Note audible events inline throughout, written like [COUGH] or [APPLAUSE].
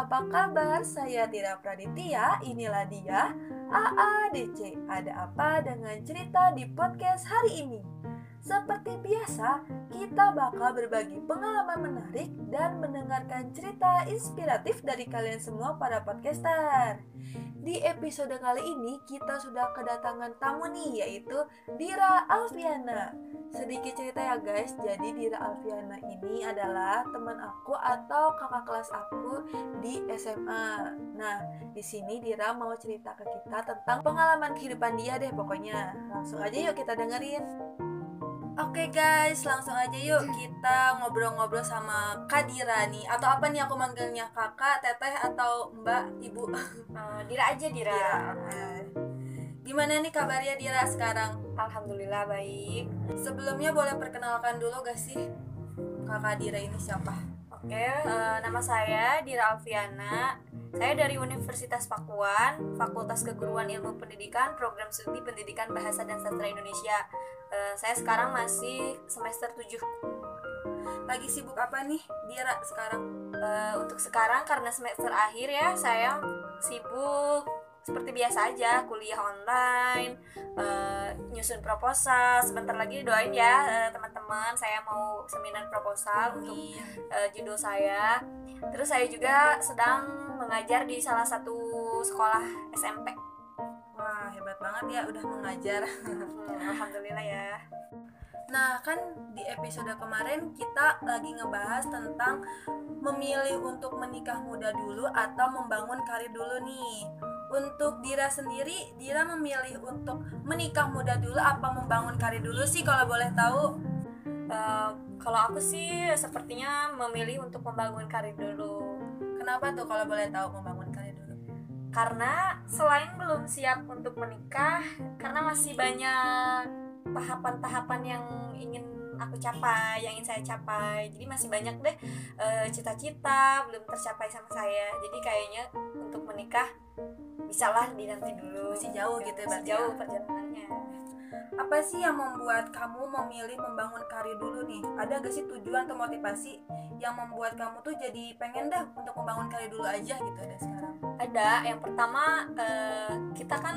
apa kabar? Saya Tira Praditya, inilah dia AADC. Ada apa dengan cerita di podcast hari ini? Seperti biasa, kita bakal berbagi pengalaman menarik dan mendengarkan cerita inspiratif dari kalian semua para podcaster. Di episode kali ini kita sudah kedatangan tamu nih yaitu Dira Alfiana. Sedikit cerita ya guys, jadi Dira Alfiana ini adalah teman aku atau kakak kelas aku di SMA. Nah, di sini Dira mau cerita ke kita tentang pengalaman kehidupan dia deh pokoknya. Langsung aja yuk kita dengerin. Oke guys, langsung aja yuk kita ngobrol-ngobrol sama Kak Dira nih Atau apa nih aku manggilnya kakak, teteh, atau mbak, ibu Uh, Dira aja Dira. Dira oke. Gimana nih kabarnya Dira sekarang? Alhamdulillah baik. Sebelumnya boleh perkenalkan dulu gak sih kakak Dira ini siapa? Oke, eh, nama saya Dira Alfiana. Saya dari Universitas Pakuan, Fakultas Keguruan Ilmu Pendidikan, Program Studi Pendidikan Bahasa dan Sastra Indonesia. Eh, saya sekarang masih semester 7. Lagi sibuk apa nih Dira sekarang? Eh, untuk sekarang karena semester akhir ya, saya sibuk seperti biasa aja, kuliah online, eh, nyusun proposal. Sebentar lagi doain ya eh, teman-teman, saya mau seminar proposal untuk eh, judul saya. Terus saya juga sedang mengajar di salah satu sekolah SMP. Wah hebat banget ya udah mengajar Hmm, Alhamdulillah ya. Nah kan di episode kemarin kita lagi ngebahas tentang memilih untuk menikah muda dulu atau membangun karir dulu nih Untuk Dira sendiri, Dira memilih untuk menikah muda dulu apa membangun karir dulu sih kalau boleh tahu? Eh, kalau aku sih sepertinya memilih untuk membangun karir dulu. Kenapa tuh kalau boleh tahu membangun karir dulu? Karena selain belum siap untuk menikah, karena masih banyak tahapan-tahapan yang ingin aku capai, yang ingin saya capai. Jadi masih banyak deh eh, cita-cita belum tercapai sama saya. Jadi kayaknya untuk menikah bisalah dinanti dulu. Masih jauh gitu ya Masih berarti jauh ya? perjalanannya. Apa sih yang membuat kamu memilih membangun karir dulu nih? Ada gak sih tujuan atau motivasi yang membuat kamu tuh jadi pengen dah untuk membangun karir dulu aja gitu ada sekarang? Ada yang pertama eh, kita kan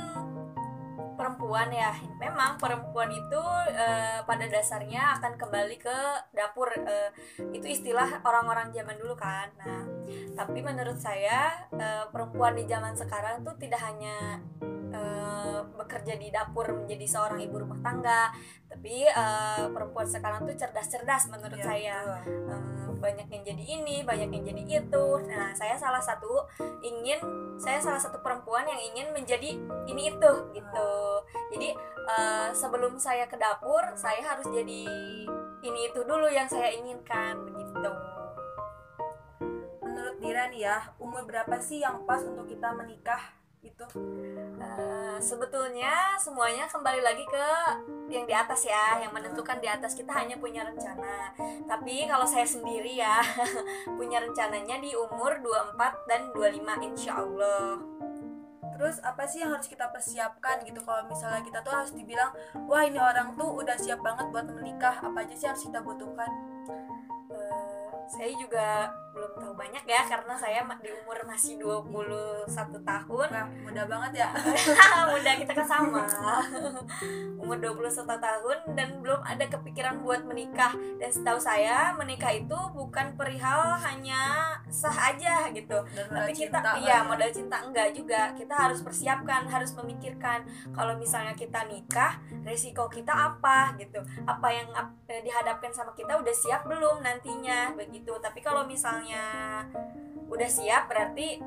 perempuan ya. Memang perempuan itu eh, pada dasarnya akan kembali ke dapur eh, itu istilah orang-orang zaman dulu kan. Nah tapi menurut saya eh, perempuan di zaman sekarang tuh tidak hanya eh, bekerja di dapur menjadi seorang ibu rumah tangga. Tapi eh, perempuan sekarang tuh cerdas-cerdas menurut Iya, saya. Eh, banyak yang jadi ini banyak yang jadi itu. Nah saya salah satu ingin saya salah satu perempuan yang ingin menjadi ini itu gitu. Jadi eh, sebelum saya ke dapur saya harus jadi ini itu dulu yang saya inginkan begitu. Menurut Dira nih ya, umur berapa sih yang pas untuk kita menikah itu? Eh, sebetulnya semuanya kembali lagi ke yang di atas ya yang menentukan di atas. Kita hanya punya rencana. Tapi kalau saya sendiri ya [LAUGHS] punya rencananya di umur 24 dan 25 insya Allah Terus apa sih yang harus kita persiapkan gitu? Kalau misalnya kita tuh harus dibilang wah ini orang tuh udah siap banget buat menikah. Apa aja sih harus kita butuhkan? Eh, saya juga belum tahu banyak ya karena saya di umur masih 21 tahun. Wah mudah banget ya. [LAUGHS] mudah kita kan sama. Umur 21 tahun dan belum ada kepikiran buat menikah. Dan setahu saya menikah itu bukan perihal hanya sah aja gitu. Dan tapi kita cinta iya kan. modal cinta enggak juga. Kita harus persiapkan harus memikirkan kalau misalnya kita nikah resiko kita apa gitu. Apa yang ap- dihadapkan sama kita udah siap belum nantinya begitu. Tapi kalau misalnya udah siap berarti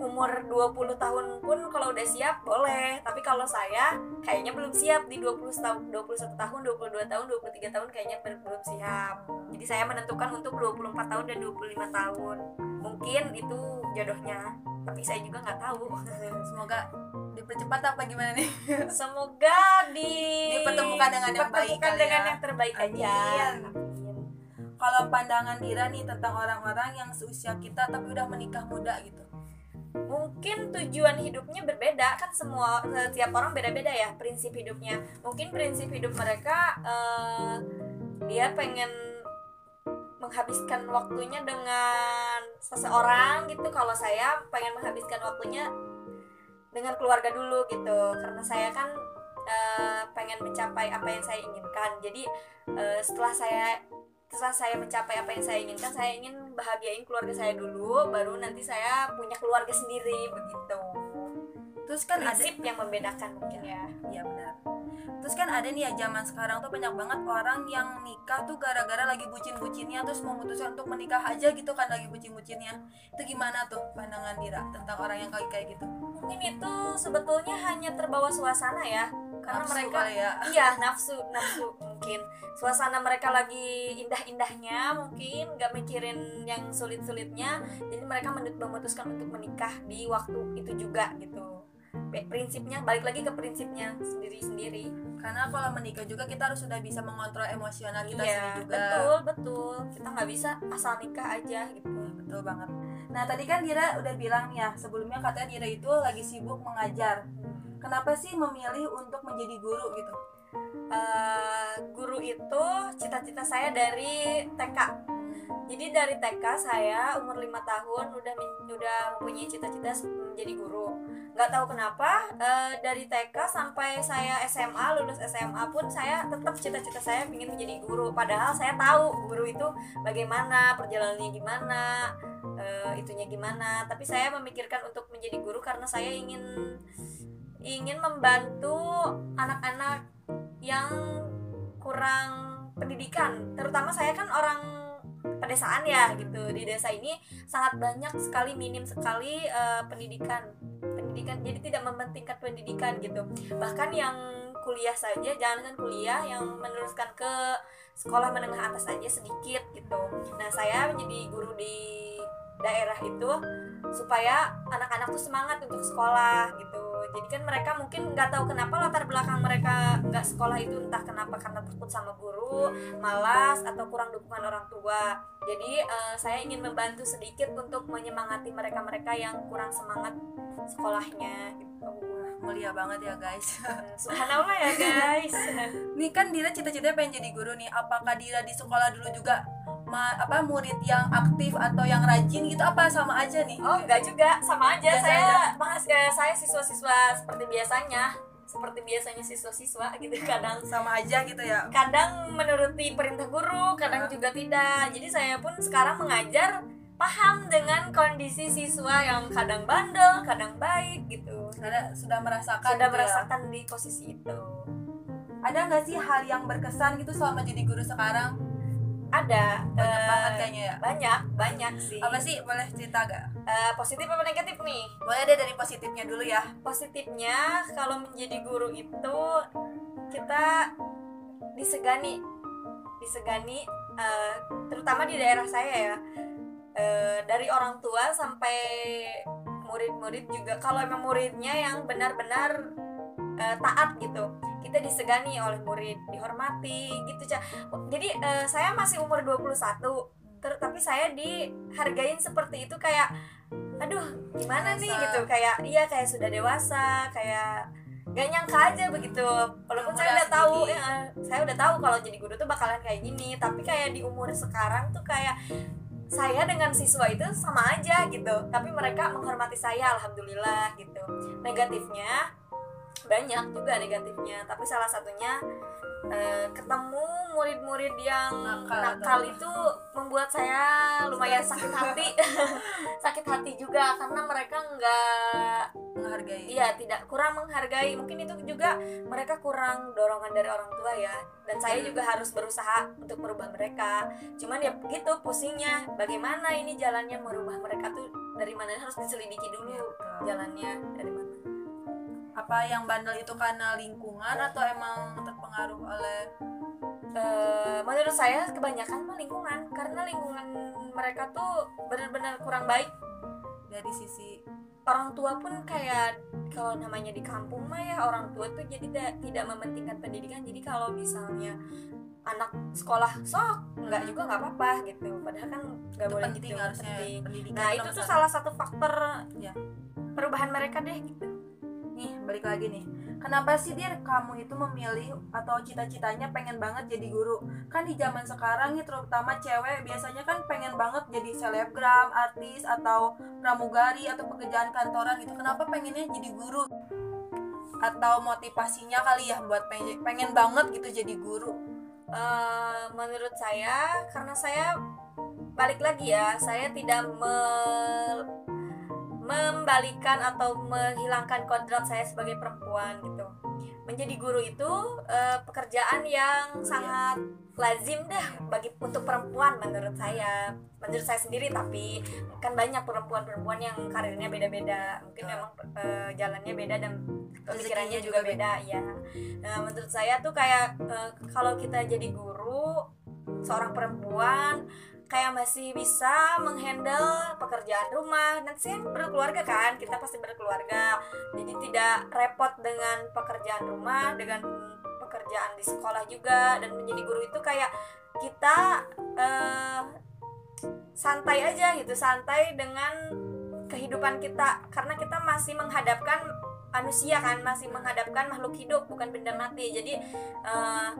umur 20 tahun pun kalau udah siap boleh tapi kalau saya kayaknya belum siap di 20 tahun 21 tahun 22 tahun 23 tahun kayaknya bel- belum siap jadi saya menentukan untuk 24 tahun dan 25 tahun mungkin itu jodohnya tapi saya juga nggak tahu [LAUGHS] Semoga dipercepat apa gimana nih? semoga di [LAUGHS] Dipertemukan dengan yang baik dengan ya. yang terbaik aja. Kalau pandangan Dira nih tentang orang-orang yang seusia kita tapi udah menikah muda gitu. mungkin tujuan hidupnya berbeda kan semua setiap orang beda-beda ya prinsip hidupnya. Mungkin prinsip hidup mereka eh, dia pengen menghabiskan waktunya dengan seseorang gitu. Kalau saya pengen menghabiskan waktunya dengan keluarga dulu gitu. Karena saya kan uh, pengen mencapai apa yang saya inginkan. Jadi uh, setelah saya setelah saya mencapai apa yang saya inginkan saya ingin bahagiain keluarga saya dulu baru nanti saya punya keluarga sendiri begitu. Terus kan prinsip ada, yang membedakan mungkin. Ya iya benar. Terus kan ada nih ya zaman sekarang tuh banyak banget orang yang nikah tuh gara-gara lagi bucin-bucinnya terus memutuskan untuk menikah aja gitu kan lagi bucin-bucinnya. Itu gimana tuh pandangan Dira tentang orang yang kayak kayak gitu? Mungkin itu sebetulnya hanya terbawa suasana ya karena nafsu mereka ya. iya nafsu nafsu mungkin suasana mereka lagi indah-indahnya mungkin nggak mikirin yang sulit-sulitnya jadi mereka memutuskan untuk menikah di waktu itu juga gitu. Prinsipnya balik lagi ke prinsipnya sendiri-sendiri. Karena kalau menikah juga kita harus sudah bisa mengontrol emosional kita iya, sendiri juga. betul betul. Kita nggak bisa asal nikah aja gitu. Betul banget. Nah tadi kan Dira udah bilang ya sebelumnya katanya Dira itu lagi sibuk mengajar. Kenapa sih memilih untuk menjadi guru gitu? Uh, itu cita-cita saya dari TK jadi dari TK saya umur 5 tahun udah udah mempunyai cita-cita menjadi guru. Nggak tahu kenapa uh, dari TK sampai saya SMA lulus SMA pun saya tetap cita-cita saya ingin menjadi guru. Padahal saya tahu guru itu bagaimana perjalanannya gimana uh, itunya gimana. Tapi saya memikirkan untuk menjadi guru karena saya ingin ingin membantu anak-anak yang kurang pendidikan. Terutama saya kan orang pedesaan ya gitu. Di desa ini sangat banyak sekali minim sekali uh, pendidikan. Pendidikan jadi tidak mementingkan pendidikan gitu. Bahkan yang kuliah saja jangan kan kuliah yang meneruskan ke sekolah menengah atas saja sedikit gitu. Nah saya menjadi guru di daerah itu supaya anak-anak tuh semangat untuk sekolah gitu jadi kan mereka mungkin nggak tahu kenapa latar belakang mereka nggak sekolah itu entah kenapa karena takut sama guru malas atau kurang dukungan orang tua. Jadi uh, saya ingin membantu sedikit untuk menyemangati mereka-mereka yang kurang semangat sekolahnya. Gitu mulia banget ya guys. Subhanallah ya [LAUGHS] guys. Nih kan Dira cita-citanya pengen jadi guru nih. Apakah Dira di sekolah dulu juga ma apa murid yang aktif atau yang rajin gitu apa sama aja nih? Oh enggak juga. Sama aja. Saya mas ya, saya siswa-siswa seperti biasanya. Seperti biasanya siswa-siswa gitu [LAUGHS] kadang. Sama aja gitu ya? Kadang menuruti perintah guru kadang juga tidak. Jadi saya pun sekarang mengajar paham dengan kondisi siswa yang kadang bandel kadang baik gitu. Karena sudah merasakan sudah gitu ya? merasakan ya? di posisi itu. Ada nggak sih hal yang berkesan gitu selama jadi guru sekarang ada banyak uh, banget kayaknya ya. banyak banyak sih. Apa sih boleh cerita gak uh, positif apa negatif nih? Boleh deh dari positifnya dulu ya. Positifnya kalau menjadi guru itu kita disegani. Disegani uh, terutama di daerah saya ya. Uh, dari orang tua sampai murid-murid juga. Kalau emang muridnya yang benar-benar uh, taat gitu kita disegani oleh murid dihormati gitu cak jadi uh, saya masih umur 21 ter tapi saya dihargain seperti itu kayak aduh gimana nih? Gitu kayak iya kayak sudah dewasa kayak gak nyangka aja begitu. Walaupun saya udah tahu ya, saya udah tahu kalau jadi guru tuh bakalan kayak gini tapi kayak di umur sekarang tuh kayak saya dengan siswa itu sama aja gitu. Tapi mereka menghormati saya alhamdulillah gitu. Negatifnya banyak juga negatifnya. Tapi salah satunya eh, ketemu murid-murid yang nakal, nakal itu membuat saya lumayan sakit hati. [LAUGHS] Sakit hati juga karena mereka nggak menghargai. Iya tidak kurang menghargai. Mungkin itu juga mereka kurang dorongan dari orang tua ya. Dan saya juga harus berusaha untuk merubah mereka. Cuman ya begitu pusingnya. Bagaimana ini jalannya merubah mereka tuh? Dari mana harus diselidiki dulu ya, jalannya dari mana apa yang bandel itu karena lingkungan atau emang terpengaruh oleh uh, menurut saya kebanyakan mah lingkungan. Karena lingkungan mereka tuh benar-benar kurang baik dari sisi orang tua pun kayak kalau namanya di kampung mah ya orang tua tuh jadi tidak tidak mementingkan pendidikan. Jadi kalau misalnya anak sekolah sok nggak juga nggak apa-apa gitu. Padahal kan nggak boleh penting gitu harusnya penting. nah itu tuh salah satu faktor ya. perubahan mereka deh gitu nih balik lagi nih. Kenapa sih dir kamu itu memilih atau cita-citanya pengen banget jadi guru? Kan di zaman sekarang nih terutama cewek biasanya kan pengen banget jadi selebgram artis atau pramugari atau pekerjaan kantoran gitu. Kenapa pengennya jadi guru? Atau motivasinya kali ya buat pengen, pengen banget gitu jadi guru? Uh, menurut saya karena saya balik lagi ya saya tidak me membalikan atau menghilangkan kodrat saya sebagai perempuan gitu. Menjadi guru itu uh, pekerjaan yang sangat lazim dah bagi untuk perempuan menurut saya. Menurut saya sendiri tapi kan banyak perempuan-perempuan yang karirnya beda-beda. Mungkin memang uh, jalannya beda dan pemikirannya juga beda. ya nah menurut saya tuh kayak uh, kalau kita jadi guru seorang perempuan kayak masih bisa menghandle pekerjaan rumah nanti saya berkeluarga kan kita pasti berkeluarga. Jadi tidak repot dengan pekerjaan rumah dengan pekerjaan di sekolah juga. Dan menjadi guru itu kayak kita uh, santai aja gitu santai dengan kehidupan kita. Karena kita masih menghadapkan manusia kan masih menghadapkan makhluk hidup bukan benda mati. Jadi uh,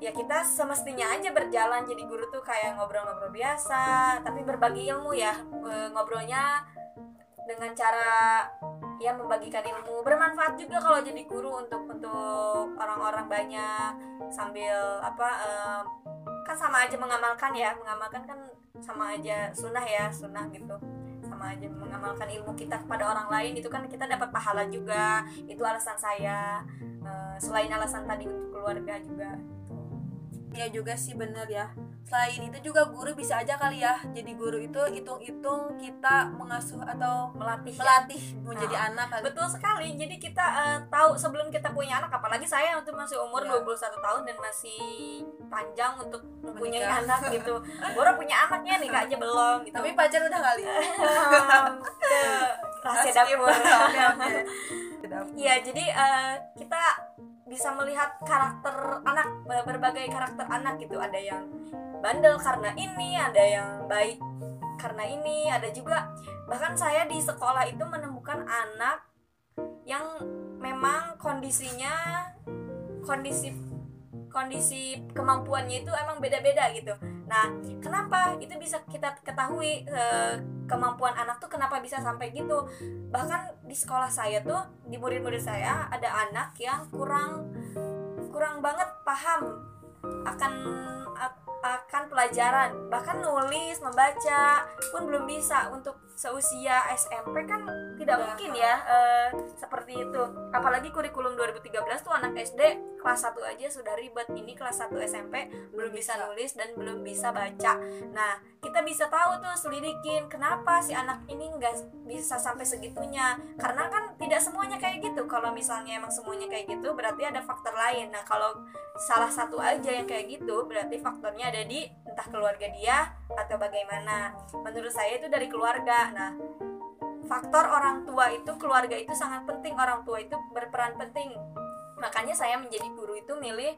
ya kita semestinya aja berjalan. Jadi guru tuh kayak ngobrol-ngobrol biasa tapi berbagi ilmu ya. E, ngobrolnya dengan cara ya membagikan ilmu. Bermanfaat juga kalau jadi guru untuk untuk orang-orang banyak. Sambil apa um, kan sama aja mengamalkan ya. Mengamalkan kan sama aja sunnah ya sunnah gitu. Sama aja mengamalkan ilmu kita kepada orang lain itu kan kita dapat pahala juga. Itu alasan saya. Uh, selain alasan tadi untuk keluarga juga ya juga sih bener ya selain itu juga guru bisa aja kali ya jadi guru itu hitung-hitung kita mengasuh atau melatih ya. melatih ya? menjadi nah, anak kali. betul sekali jadi kita uh, tahu sebelum kita punya anak apalagi saya untuk masih umur ya. 21 tahun dan masih panjang untuk mempunyai anak gitu baru punya anaknya nih kak aja belum gitu. tapi pacar udah kali [LAUGHS] rahasia dapur [LAUGHS] Iya, jadi uh, kita bisa melihat karakter anak berbagai karakter anak gitu. Ada yang bandel karena ini ada yang baik karena ini ada juga bahkan saya di sekolah itu menemukan anak yang memang kondisinya kondisi kondisi kemampuannya itu emang beda-beda gitu. Nah, kenapa? Itu bisa kita ketahui e, kemampuan anak tuh kenapa bisa sampai gitu? Bahkan di sekolah saya tuh di murid-murid saya ada anak yang kurang kurang banget paham akan akan pelajaran. Bahkan nulis membaca pun belum bisa untuk seusia SMP kan tidak mungkin ya uh, seperti itu. Apalagi kurikulum 2013 tuh anak SD kelas 1 aja sudah ribet. Ini kelas 1 SMP belum bisa. nulis dan belum bisa baca. Nah kita bisa tahu tuh selidikin kenapa si anak ini nggak bisa sampai segitunya. Karena kan tidak semuanya kayak gitu. Kalau misalnya emang semuanya kayak gitu berarti ada faktor lain. Nah kalau salah satu aja yang kayak gitu berarti faktornya ada di entah keluarga dia atau bagaimana. Menurut saya itu dari keluarga. Nah faktor orang tua itu keluarga itu sangat penting. Orang tua itu berperan penting makanya saya menjadi guru itu milih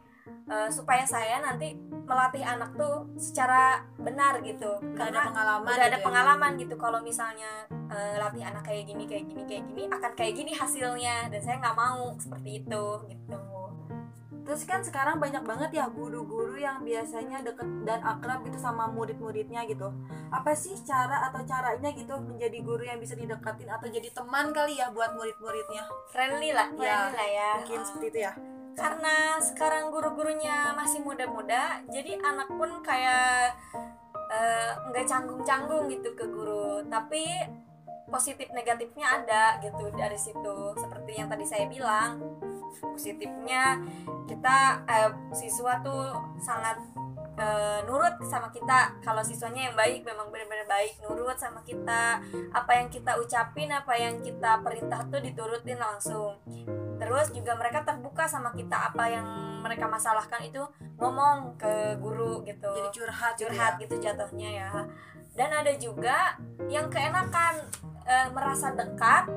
uh, supaya saya nanti melatih anak tuh secara benar gitu. Udah karena ada pengalaman udah ada gitu ya. pengalaman gitu. Kalau misalnya uh, latih anak kayak gini kayak gini kayak gini akan kayak gini hasilnya. Dan saya nggak mau seperti itu gitu Terus kan sekarang banyak banget ya guru-guru yang biasanya deket dan akrab gitu sama murid-muridnya gitu. Apa sih cara atau caranya gitu menjadi guru yang bisa didekatin atau jadi teman kali ya buat murid-muridnya? Friendly lah, ya, friendly lah ya. Mungkin seperti itu ya. Karena sekarang guru-gurunya masih muda-muda, jadi anak pun kayak eh, nggak uh, canggung-canggung gitu ke guru. Tapi positif negatifnya ada gitu dari situ. Seperti yang tadi saya bilang positifnya. Kita eh, siswa tuh sangat eh, nurut sama kita. Kalau siswanya yang baik memang benar-benar baik nurut sama kita. Apa yang kita ucapin apa yang kita perintah tuh diturutin langsung. Terus juga mereka terbuka sama kita. Apa yang mereka masalahkan itu ngomong ke guru gitu. Jadi curhat gitu curhat ya. gitu jatuhnya ya. Dan ada juga yang keenakan e, merasa dekat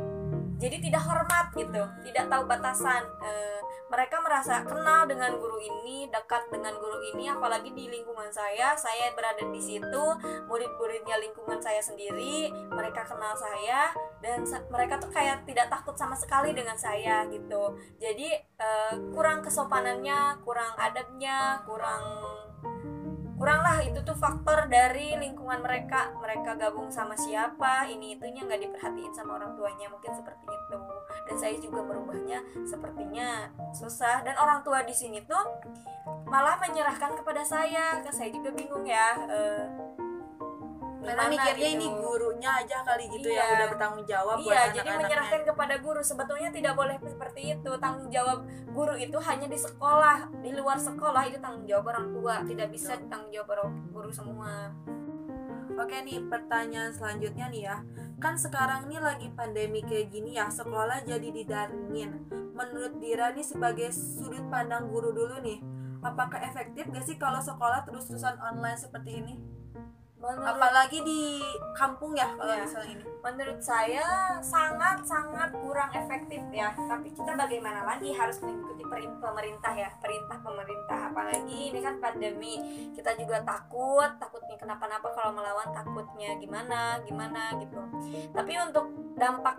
jadi tidak hormat gitu tidak tahu batasan. Eh, mereka merasa kenal dengan guru ini dekat dengan guru ini apalagi di lingkungan saya. Saya berada di situ murid-muridnya lingkungan saya sendiri mereka kenal saya dan sa- mereka tuh kayak tidak takut sama sekali dengan saya gitu. Jadi eh, kurang kesopanannya kurang adabnya kurang kurang lah itu tuh faktor dari lingkungan mereka. Mereka gabung sama siapa ini itunya nggak diperhatiin sama orang tuanya mungkin seperti itu. Dan saya juga merubahnya sepertinya susah. Dan orang tua di sini tuh malah menyerahkan kepada saya kan saya juga bingung ya eh, karena mikirnya gitu. ini gurunya aja kali gitu Iya. yang udah bertanggung jawab buat Iya, jadi menyerahkan kepada guru. Sebetulnya tidak boleh seperti itu. Tanggung jawab guru itu hanya di sekolah, di luar sekolah itu tanggung jawab orang tua. Tidak bisa tanggung jawab orang guru semua. Oke nih, pertanyaan selanjutnya nih ya. Kan sekarang nih lagi pandemi kayak gini ya, sekolah jadi didaringin. Menurut Dira nih sebagai sudut pandang guru dulu nih, apakah efektif gak sih kalau sekolah terus-terusan online seperti ini? Menurut, Apalagi di kampung ya kalau Iya. misalnya ini. menurut saya sangat sangat kurang efektif ya. Tapi kita bagaimana lagi harus mengikuti perintah pemerintah ya, perintah pemerintah. Apalagi ini kan pandemi, kita juga takut, takutnya kenapa-napa kalau melawan takutnya gimana, gimana gitu. Tapi untuk dampak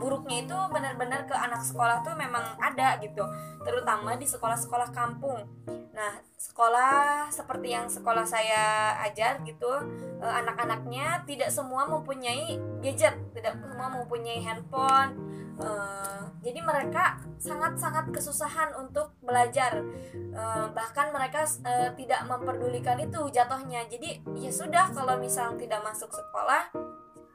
buruknya itu benar-benar ke anak sekolah tuh memang ada gitu, terutama di sekolah-sekolah kampung. Nah, sekolah seperti yang sekolah saya ajar gitu, eh, anak-anaknya tidak semua mempunyai gadget, tidak semua mempunyai handphone. Eh, jadi mereka sangat-sangat kesusahan untuk belajar. Eh, bahkan mereka eh, tidak memperdulikan itu jatuhnya. Jadi ya sudah kalau misal tidak masuk sekolah,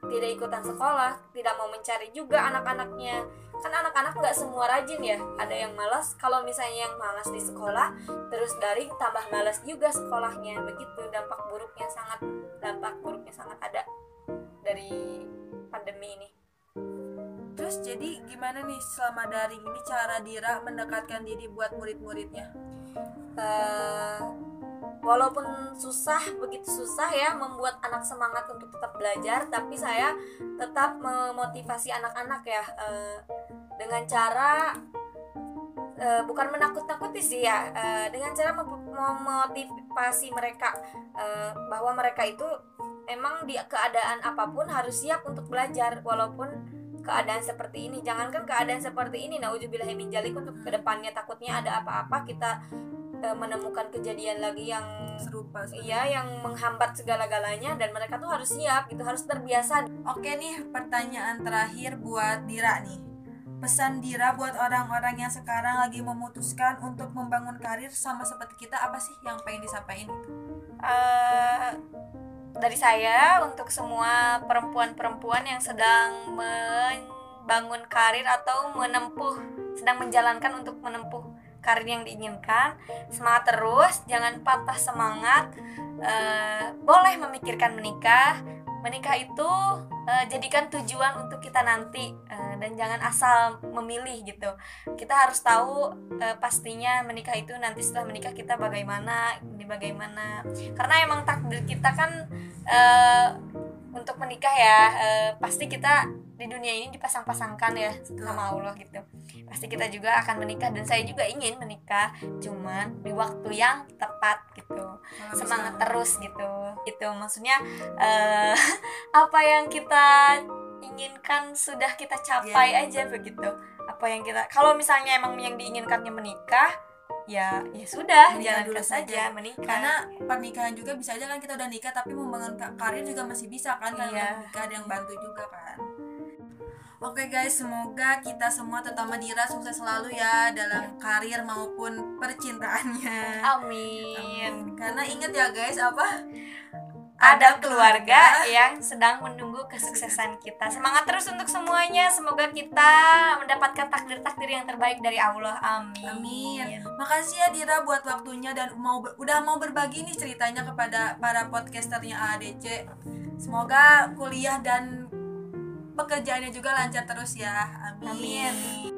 tidak ikutan sekolah, tidak mau mencari juga anak-anaknya. Kan anak-anak nggak semua rajin ya. Ada yang malas. Kalau misalnya yang malas di sekolah, terus daring tambah malas juga sekolahnya. Begitu dampak buruknya sangat dampak buruknya sangat ada dari pandemi ini. Terus jadi gimana nih selama daring ini cara Dira mendekatkan diri buat murid-muridnya? Eh, walaupun susah begitu susah ya membuat anak semangat untuk tetap belajar tapi saya tetap memotivasi anak-anak ya eh, dengan cara eh, bukan menakut-nakuti sih ya eh, dengan cara mem- memotivasi mereka eh, bahwa mereka itu emang di keadaan apa pun harus siap untuk belajar walaupun keadaan seperti ini. Jangankan keadaan seperti ini nauzubillah min dzalik untuk ke depannya takutnya ada apa-apa kita eh, menemukan kejadian lagi yang Serupa. iya yang menghambat segala-galanya dan mereka tuh harus siap gitu harus terbiasa Oke nih, pertanyaan terakhir buat Dira nih. Pesan Dira buat orang-orang yang sekarang lagi memutuskan untuk membangun karir sama seperti kita apa sih yang pengen disampaikan itu? Eh, dari saya untuk semua perempuan-perempuan yang sedang membangun karir atau menempuh sedang menjalankan untuk menempuh karir yang diinginkan. Semangat terus jangan patah semangat. Eh, boleh memikirkan menikah. Menikah itu eh, jadikan tujuan untuk kita nanti Eh, dan jangan asal memilih gitu. Kita harus tahu eh, pastinya menikah itu nanti setelah menikah kita bagaimana ini bagaimana. Karena emang takdir kita kan eh, untuk menikah ya eh, pasti kita di dunia ini dipasang-pasangkan ya sama Allah gitu. Pasti kita juga akan menikah dan saya juga ingin menikah cuman di waktu yang tepat gitu. Semangat terus gitu. Gitu maksudnya eh, [LAUGHS] apa yang kita inginkan sudah kita capai aja begitu. Apa yang kita kalau misalnya emang yang diinginkannya menikah ya ya sudah Menikah jalankan dulu saja. menikah. Karena pernikahan juga bisa aja kan kita udah nikah tapi membangun ka- karir juga masih bisa kan karena Iya. nikah ada yang bantu juga kan. Oke guys, semoga kita semua terutama Dira sukses selalu ya dalam karir maupun percintaannya. amin Karena ingat ya guys, apa? ada keluarga yang sedang menunggu kesuksesan kita. Semangat terus untuk semuanya. Semoga kita mendapatkan takdir-takdir yang terbaik dari Allah. Amin. Amin. Makasih ya Dira buat waktunya dan mau udah mau berbagi nih ceritanya kepada para podcasternya ADC. Semoga kuliah dan pekerjaannya juga lancar terus ya. Amin. Amin.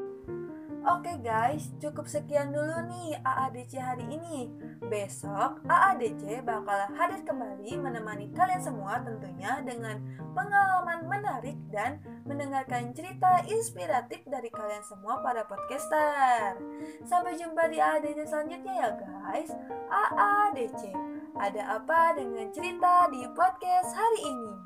Oke guys, cukup sekian dulu nih AADC hari ini. Besok AADC bakal hadir kembali menemani kalian semua tentunya dengan pengalaman menarik dan mendengarkan cerita inspiratif dari kalian semua para podcaster. Sampai jumpa di AADC selanjutnya ya guys. AADC. Ada apa dengan cerita di podcast hari ini?